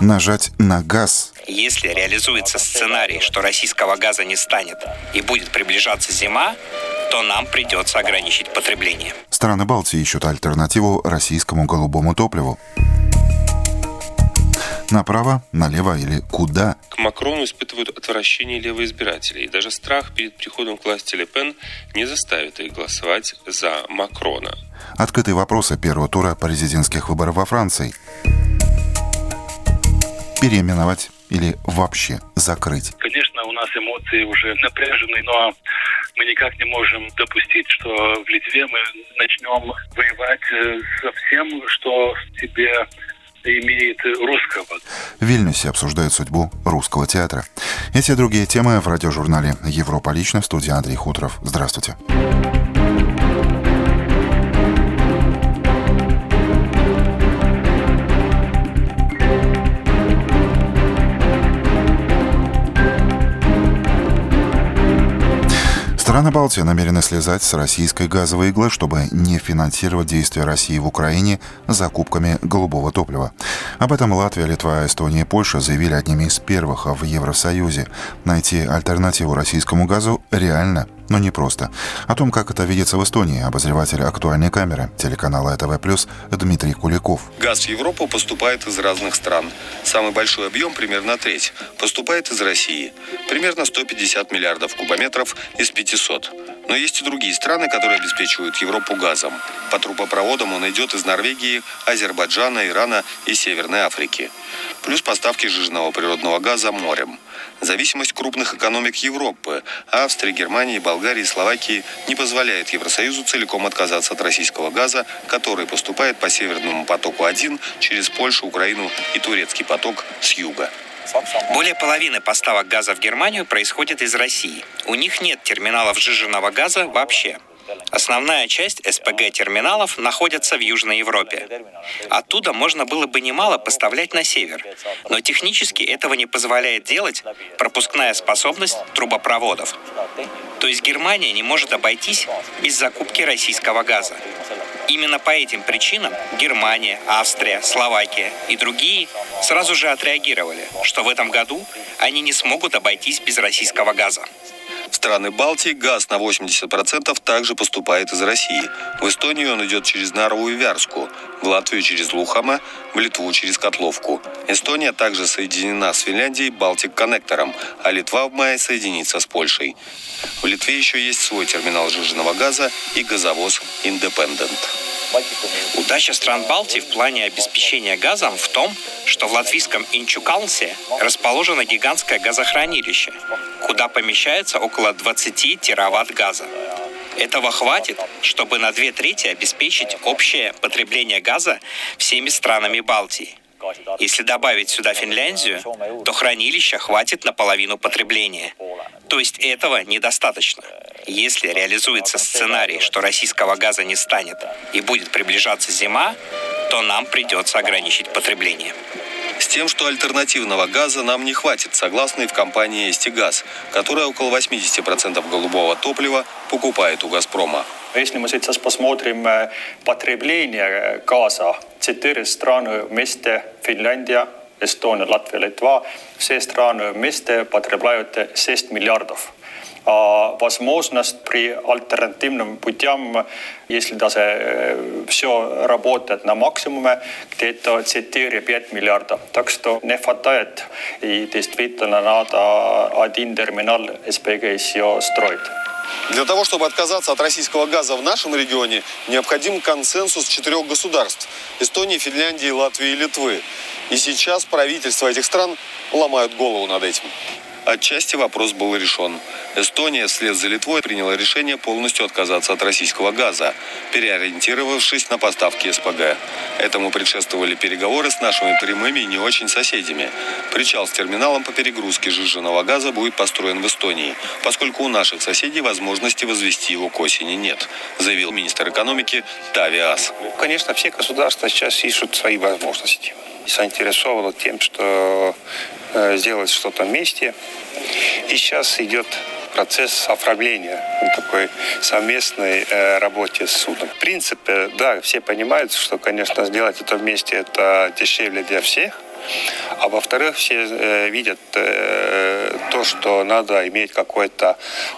Нажать на газ. Если реализуется сценарий, что российского газа не станет и будет приближаться зима, то нам придется ограничить потребление. Страны Балтии ищут альтернативу российскому голубому топливу. Направо, налево или куда? К Макрону испытывают отвращение левые избиратели. И даже страх перед приходом к власти Ле Пен не заставит их голосовать за Макрона. Открытые вопросы первого тура президентских выборов во Франции. Переименовать или вообще закрыть? Конечно, у нас эмоции уже напряжены, но мы никак не можем допустить, что в Литве мы начнем воевать э, со всем, что в себе имеет русского. В Вильнюсе обсуждают судьбу русского театра. Эти и другие темы в радиожурнале «Европа лично» в студии Андрей Хуторов. Здравствуйте. Здравствуйте. Страны Балтии намерены слезать с российской газовой иглы, чтобы не финансировать действия России в Украине закупками голубого топлива. Об этом Латвия, Литва, Эстония и Польша заявили одними из первых в Евросоюзе. Найти альтернативу российскому газу реально но не просто. О том, как это видится в Эстонии, обозреватель актуальной камеры телеканала ЭТВ+, Дмитрий Куликов. Газ в Европу поступает из разных стран. Самый большой объем, примерно треть, поступает из России. Примерно 150 миллиардов кубометров из 500. Но есть и другие страны, которые обеспечивают Европу газом. По трубопроводам он идет из Норвегии, Азербайджана, Ирана и Северной Африки. Плюс поставки жирного природного газа морем. Зависимость крупных экономик Европы – Австрии, Германии, Болгарии Словакии – не позволяет Евросоюзу целиком отказаться от российского газа, который поступает по Северному потоку-1 через Польшу, Украину и Турецкий поток с юга. Более половины поставок газа в Германию происходит из России. У них нет терминалов сжиженного газа вообще. Основная часть СПГ-терминалов находится в Южной Европе. Оттуда можно было бы немало поставлять на север, но технически этого не позволяет делать пропускная способность трубопроводов. То есть Германия не может обойтись без закупки российского газа. Именно по этим причинам Германия, Австрия, Словакия и другие сразу же отреагировали, что в этом году они не смогут обойтись без российского газа. В страны Балтии газ на 80% также поступает из России. В Эстонию он идет через Нарву и Вярску, в Латвию через Лухама, в Литву через Котловку. Эстония также соединена с Финляндией Балтик-коннектором, а Литва в мае соединится с Польшей. В Литве еще есть свой терминал жиженного газа и газовоз «Индепендент». Удача стран Балтии в плане обеспечения газом в том, что в латвийском Инчукалсе расположено гигантское газохранилище, куда помещается около 20 тераватт газа. Этого хватит, чтобы на две трети обеспечить общее потребление газа всеми странами Балтии. Если добавить сюда Финляндию, то хранилища хватит на половину потребления. То есть этого недостаточно. Если реализуется сценарий, что российского газа не станет и будет приближаться зима, то нам придется ограничить потребление. С тем, что альтернативного газа нам не хватит, согласны в компании «Эстигаз», которая около 80% голубого топлива покупает у «Газпрома». Если мы сейчас посмотрим э, потребление э, газа, четыре страны вместе, Финляндия, Эстония, Латвия, Литва, все страны вместе потребляют 6 миллиардов а возможность при альтернативном путям, если даже э, все работает на максимуме, где-то 4-5 миллиардов. Так что не хватает, и действительно надо один терминал СПГ еще строить. Для того, чтобы отказаться от российского газа в нашем регионе, необходим консенсус четырех государств – Эстонии, Финляндии, Латвии и Литвы. И сейчас правительства этих стран ломают голову над этим. Отчасти вопрос был решен. Эстония вслед за Литвой приняла решение полностью отказаться от российского газа, переориентировавшись на поставки СПГ. Этому предшествовали переговоры с нашими прямыми и не очень соседями. Причал с терминалом по перегрузке жиженного газа будет построен в Эстонии, поскольку у наших соседей возможности возвести его к осени нет, заявил министр экономики Тави Ас. Конечно, все государства сейчас ищут свои возможности заинтересованы тем, что э, сделать что-то вместе. И сейчас идет процесс оформления такой совместной э, работе с судом. В принципе, да, все понимают, что, конечно, сделать это вместе это дешевле для всех, А во-вторых, все э, видят э, то, что надо иметь какой-то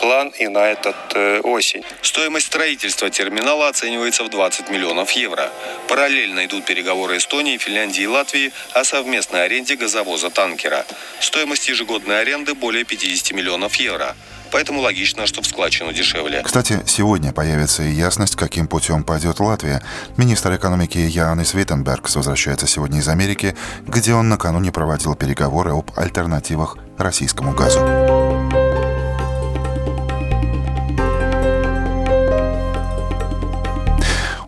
план и на этот э, осень. Стоимость строительства терминала оценивается в 20 миллионов евро. Параллельно идут переговоры Эстонии, Финляндии и Латвии о совместной аренде газовоза танкера. Стоимость ежегодной аренды более 50 миллионов евро. Поэтому логично, что в складчину дешевле. Кстати, сегодня появится и ясность, каким путем пойдет Латвия. Министр экономики Янис Виттенберг возвращается сегодня из Америки, где он накануне проводил переговоры об альтернативах российскому газу.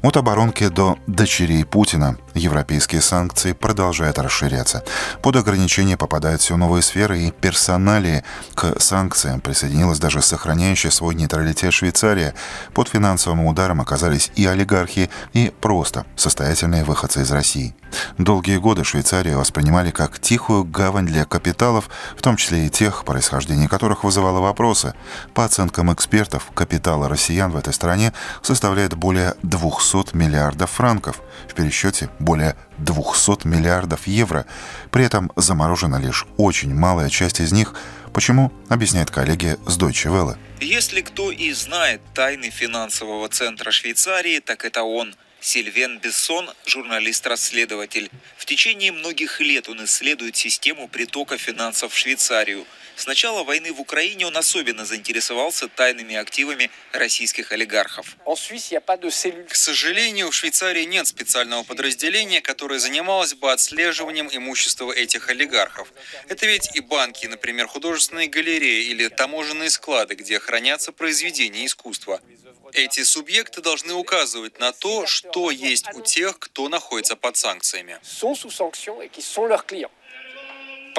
От оборонки до дочерей Путина европейские санкции продолжают расширяться. Под ограничения попадают все новые сферы и персоналии. К санкциям присоединилась даже сохраняющая свой нейтралитет Швейцария. Под финансовым ударом оказались и олигархи, и просто состоятельные выходцы из России. Долгие годы Швейцарию воспринимали как тихую гавань для капиталов, в том числе и тех, происхождение которых вызывало вопросы. По оценкам экспертов, капиталы россиян в этой стране составляет более 200 миллиардов франков. В пересчете более 200 миллиардов евро. При этом заморожена лишь очень малая часть из них. Почему, объясняет коллеги с Deutsche Welle. Если кто и знает тайны финансового центра Швейцарии, так это он – Сильвен Бессон – журналист-расследователь. В течение многих лет он исследует систему притока финансов в Швейцарию. С начала войны в Украине он особенно заинтересовался тайными активами российских олигархов. К сожалению, в Швейцарии нет специального подразделения, которое занималось бы отслеживанием имущества этих олигархов. Это ведь и банки, например, художественные галереи или таможенные склады, где хранятся произведения искусства. Эти субъекты должны указывать на то, что есть у тех, кто находится под санкциями.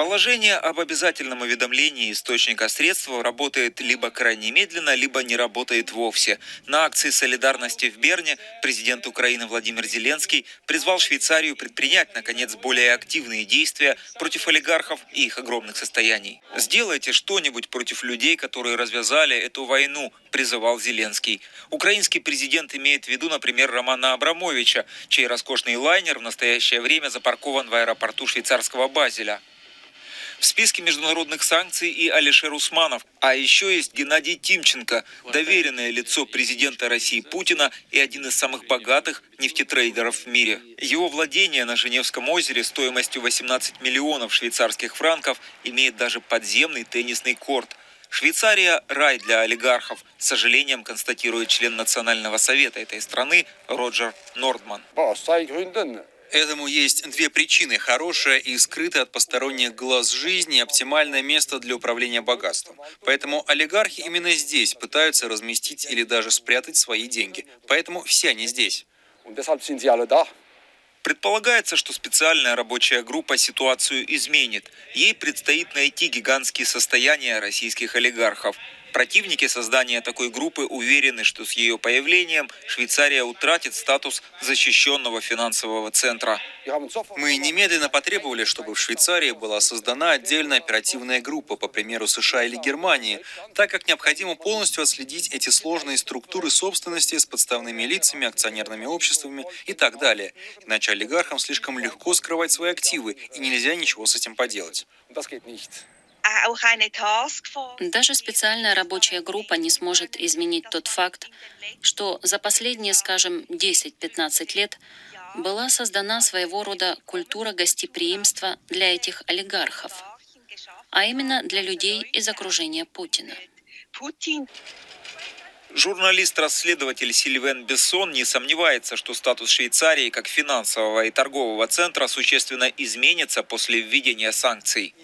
Положение об обязательном уведомлении источника средства работает либо крайне медленно, либо не работает вовсе. На акции солидарности в Берне президент Украины Владимир Зеленский призвал Швейцарию предпринять, наконец, более активные действия против олигархов и их огромных состояний. «Сделайте что-нибудь против людей, которые развязали эту войну», призывал Зеленский. Украинский президент имеет в виду, например, Романа Абрамовича, чей роскошный лайнер в настоящее время запаркован в аэропорту швейцарского Базеля. В списке международных санкций и Алишер Усманов. А еще есть Геннадий Тимченко, доверенное лицо президента России Путина и один из самых богатых нефтетрейдеров в мире. Его владение на Женевском озере стоимостью 18 миллионов швейцарских франков имеет даже подземный теннисный корт. Швейцария – рай для олигархов, с сожалением констатирует член Национального совета этой страны Роджер Нордман. Этому есть две причины. Хорошая и скрытая от посторонних глаз жизнь и оптимальное место для управления богатством. Поэтому олигархи именно здесь пытаются разместить или даже спрятать свои деньги. Поэтому все они здесь. Предполагается, что специальная рабочая группа ситуацию изменит. Ей предстоит найти гигантские состояния российских олигархов. Противники создания такой группы уверены, что с ее появлением Швейцария утратит статус защищенного финансового центра. Мы немедленно потребовали, чтобы в Швейцарии была создана отдельная оперативная группа, по примеру США или Германии, так как необходимо полностью отследить эти сложные структуры собственности с подставными лицами, акционерными обществами и так далее. Иначе олигархам слишком легко скрывать свои активы, и нельзя ничего с этим поделать. Даже специальная рабочая группа не сможет изменить тот факт, что за последние, скажем, 10-15 лет была создана своего рода культура гостеприимства для этих олигархов, а именно для людей из окружения Путина. Журналист-расследователь Сильвен Бессон не сомневается, что статус Швейцарии как финансового и торгового центра существенно изменится после введения санкций.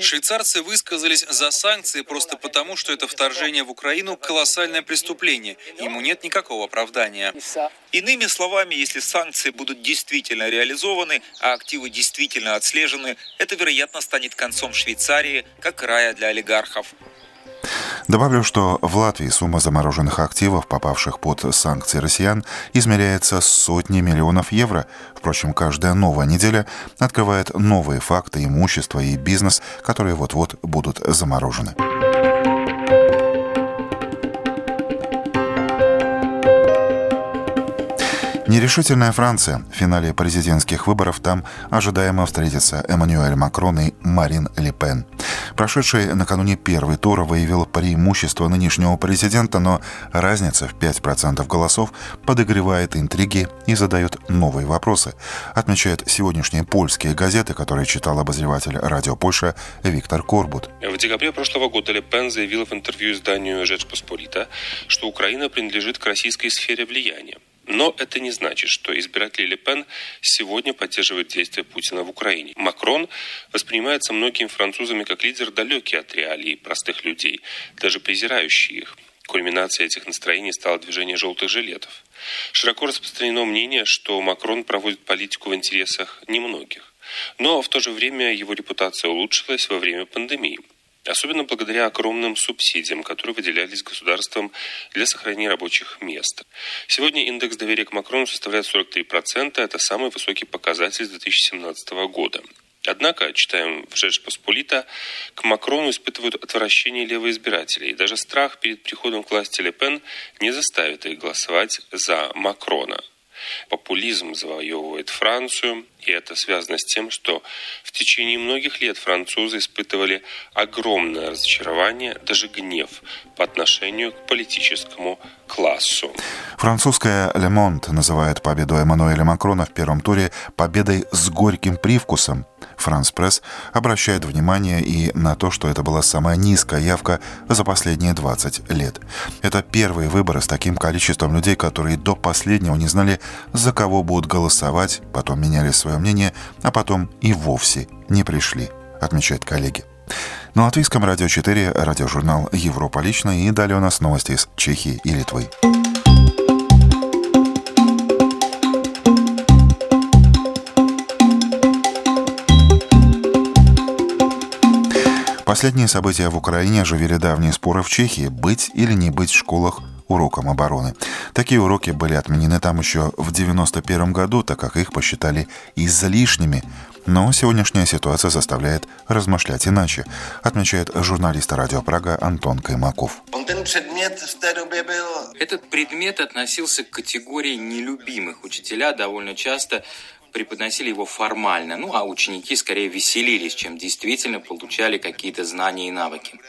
Швейцарцы высказались за санкции просто потому, что это вторжение в Украину – колоссальное преступление. Ему нет никакого оправдания. Иными словами, если санкции будут действительно реализованы, а активы действительно отслежены, это, вероятно, станет концом Швейцарии как рая для олигархов. Добавлю, что в Латвии сумма замороженных активов, попавших под санкции россиян, измеряется сотни миллионов евро. Впрочем, каждая новая неделя открывает новые факты имущества и бизнес, которые вот-вот будут заморожены. Нерешительная Франция. В финале президентских выборов там ожидаемо встретятся Эммануэль Макрон и Марин Ле Пен. Прошедший накануне первый тур выявил преимущество нынешнего президента, но разница в 5% голосов подогревает интриги и задает новые вопросы, отмечают сегодняшние польские газеты, которые читал обозреватель радио Польша Виктор Корбут. В декабре прошлого года Ле Пен заявил в интервью изданию «Жечь Посполита», что Украина принадлежит к российской сфере влияния. Но это не значит, что избиратели Ле Пен сегодня поддерживают действия Путина в Украине. Макрон воспринимается многими французами как лидер далекий от реалий простых людей, даже презирающий их. Кульминацией этих настроений стало движение желтых жилетов. Широко распространено мнение, что Макрон проводит политику в интересах немногих. Но в то же время его репутация улучшилась во время пандемии. Особенно благодаря огромным субсидиям, которые выделялись государством для сохранения рабочих мест. Сегодня индекс доверия к Макрону составляет 43%. Это самый высокий показатель с 2017 года. Однако, читаем в Жеж Посполита, к Макрону испытывают отвращение левые избиратели, и даже страх перед приходом к власти Ле Пен не заставит их голосовать за Макрона – Популизм завоевывает Францию, и это связано с тем, что в течение многих лет французы испытывали огромное разочарование, даже гнев по отношению к политическому классу. Французская «Le Monde» называет победу Эммануэля Макрона в первом туре победой с горьким привкусом. Франс Пресс обращает внимание и на то, что это была самая низкая явка за последние 20 лет. Это первые выборы с таким количеством людей, которые до последнего не знали, за кого будут голосовать, потом меняли свое мнение, а потом и вовсе не пришли, отмечают коллеги. На Латвийском радио 4 радиожурнал «Европа лично» и далее у нас новости из Чехии и Литвы. Последние события в Украине оживили давние споры в Чехии, быть или не быть в школах уроком обороны. Такие уроки были отменены там еще в 1991 году, так как их посчитали излишними. Но сегодняшняя ситуация заставляет размышлять иначе, отмечает журналист радио Прага Антон Каймаков. Этот предмет относился к категории нелюбимых. Учителя довольно часто преподносили его формально, ну а ученики скорее веселились, чем действительно получали какие-то знания и навыки.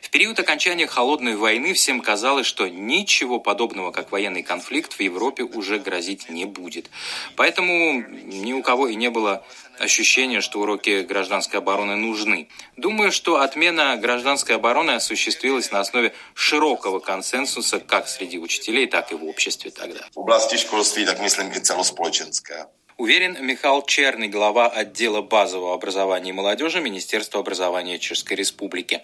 В период окончания Холодной войны всем казалось, что ничего подобного, как военный конфликт, в Европе уже грозить не будет. Поэтому ни у кого и не было ощущения, что уроки гражданской обороны нужны. Думаю, что отмена гражданской обороны осуществилась на основе широкого консенсуса как среди учителей, так и в обществе тогда. В области школьства, так myslím, и целоспольченская. Уверен Михаил Черный, глава отдела базового образования и молодежи Министерства образования Чешской Республики.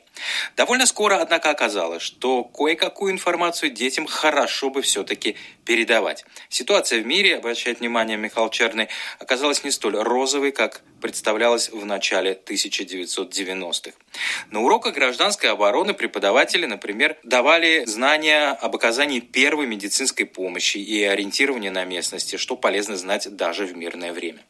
Довольно скоро, однако, оказалось, что кое-какую информацию детям хорошо бы все-таки передавать. Ситуация в мире, обращает внимание Михаил Черный, оказалась не столь розовой, как представлялась в начале 1990-х. На уроках гражданской обороны преподаватели, например, давали знания об оказании первой медицинской помощи и ориентировании на местности, что полезно знать даже в мирное время.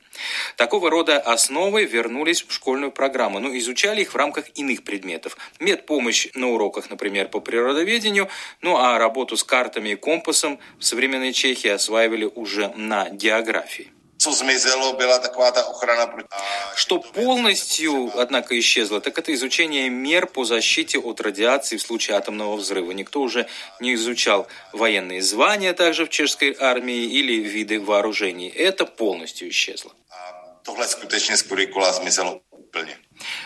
Такого рода основы вернулись в школьную программу, но изучали их в рамках иных предметов. Медпомощь на уроках, например, по природоведению, ну а работу с картами и компасом в современной Чехии осваивали уже на географии. Что полностью, однако, исчезло, так это изучение мер по защите от радиации в случае атомного взрыва. Никто уже не изучал военные звания также в чешской армии или виды вооружений. Это полностью исчезло. Tohle skutečně z kurikula zmizelo úplně.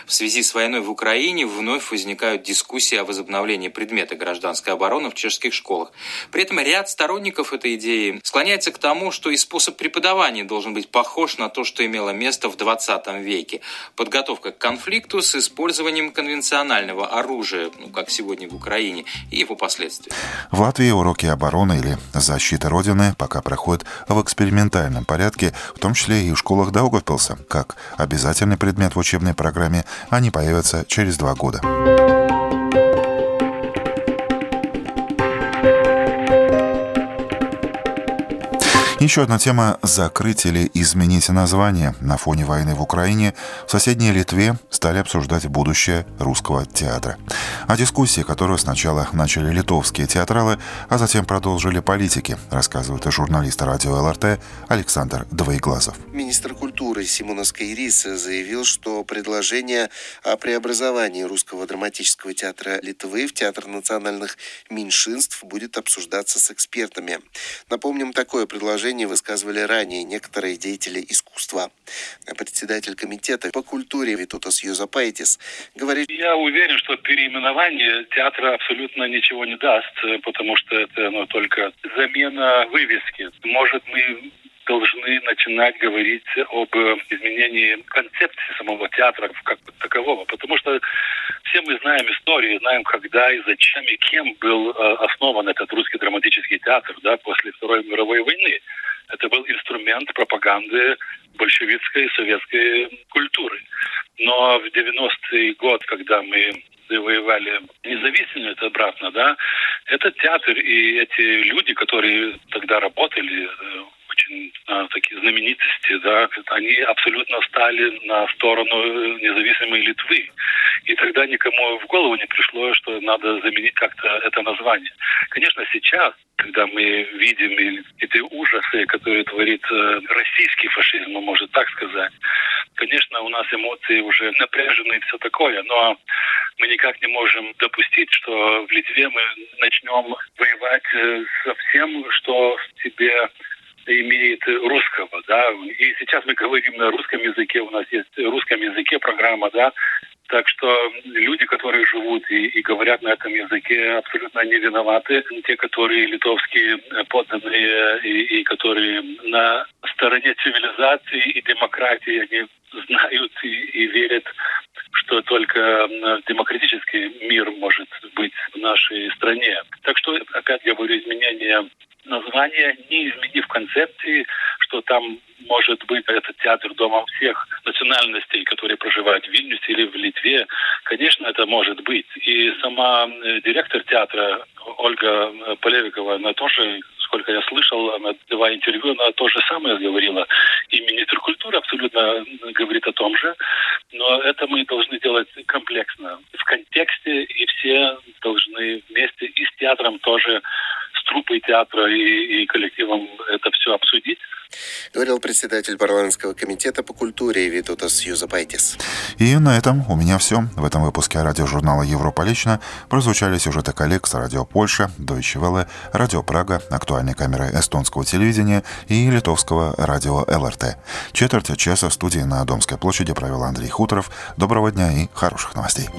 В связи с войной в Украине вновь возникают дискуссии о возобновлении предмета гражданской обороны в чешских школах. При этом ряд сторонников этой идеи склоняется к тому, что и способ преподавания должен быть похож на то, что имело место в 20 веке. Подготовка к конфликту с использованием конвенционального оружия, ну, как сегодня в Украине, и его последствия. В Латвии уроки обороны или защиты Родины пока проходят в экспериментальном порядке, в том числе и в школах Даугавпилса, как обязательный предмет в учебной программе они появятся через два года. Еще одна тема – закрыть или изменить название. На фоне войны в Украине в соседней Литве стали обсуждать будущее русского театра. О дискуссии, которую сначала начали литовские театралы, а затем продолжили политики, рассказывает журналист радио ЛРТ Александр Двоеглазов. Министр культуры Симонас Кайрис заявил, что предложение о преобразовании русского драматического театра Литвы в Театр национальных меньшинств будет обсуждаться с экспертами. Напомним, такое предложение предложения высказывали ранее некоторые деятели искусства. Председатель комитета по культуре Витутас Юзапайтис говорит... Я уверен, что переименование театра абсолютно ничего не даст, потому что это ну, только замена вывески. Может, мы должны начинать говорить об изменении концепции самого театра как такового. Потому что все мы знаем историю, знаем, когда и зачем и кем был э, основан этот русский драматический театр да, после Второй мировой войны. Это был инструмент пропаганды большевистской и советской культуры. Но в 90-й год, когда мы завоевали независимость обратно, да, этот театр и эти люди, которые тогда работали, э, очень а, такие знаменитости, да, они абсолютно стали на сторону независимой Литвы. И тогда никому в голову не пришло, что надо заменить как-то это название. Конечно, сейчас, когда мы видим эти ужасы, которые творит э, российский фашизм, ну, можно так сказать, конечно, у нас эмоции уже напряжены и все такое, но мы никак не можем допустить, что в Литве мы начнем воевать э, со всем, что в себе имеет русского, да, и сейчас мы говорим на русском языке, у нас есть в русском языке программа, да, так что люди, которые живут и, и говорят на этом языке, абсолютно не виноваты. Те, которые литовские подданные и, и которые на стороне цивилизации и демократии, они знают и, и верят, что только демократический мир может быть в нашей стране. Так что, опять говорю, изменение название, не изменив концепции, что там может быть этот театр домом всех национальностей, которые проживают в Вильнюсе или в Литве. Конечно, это может быть. И сама директор театра Ольга э, Полевикова, она тоже сколько я слышал, она давая интервью, она то же самое говорила. И министр культуры абсолютно говорит о том же. Но это мы должны делать комплексно, в контексте, и все должны вместе и с театром тоже труппой театра и, и коллективом это все обсудить. Говорил председатель парламентского комитета по культуре Витутас Юзапайтис. И на этом у меня все. В этом выпуске радиожурнала «Европа лично» прозвучали сюжеты коллег с радио Польша, Deutsche Welle, радио Прага, актуальной камеры эстонского телевидения и литовского радио ЛРТ. Четверть часа в студии на Домской площади провел Андрей Хуторов. Доброго дня и хороших новостей.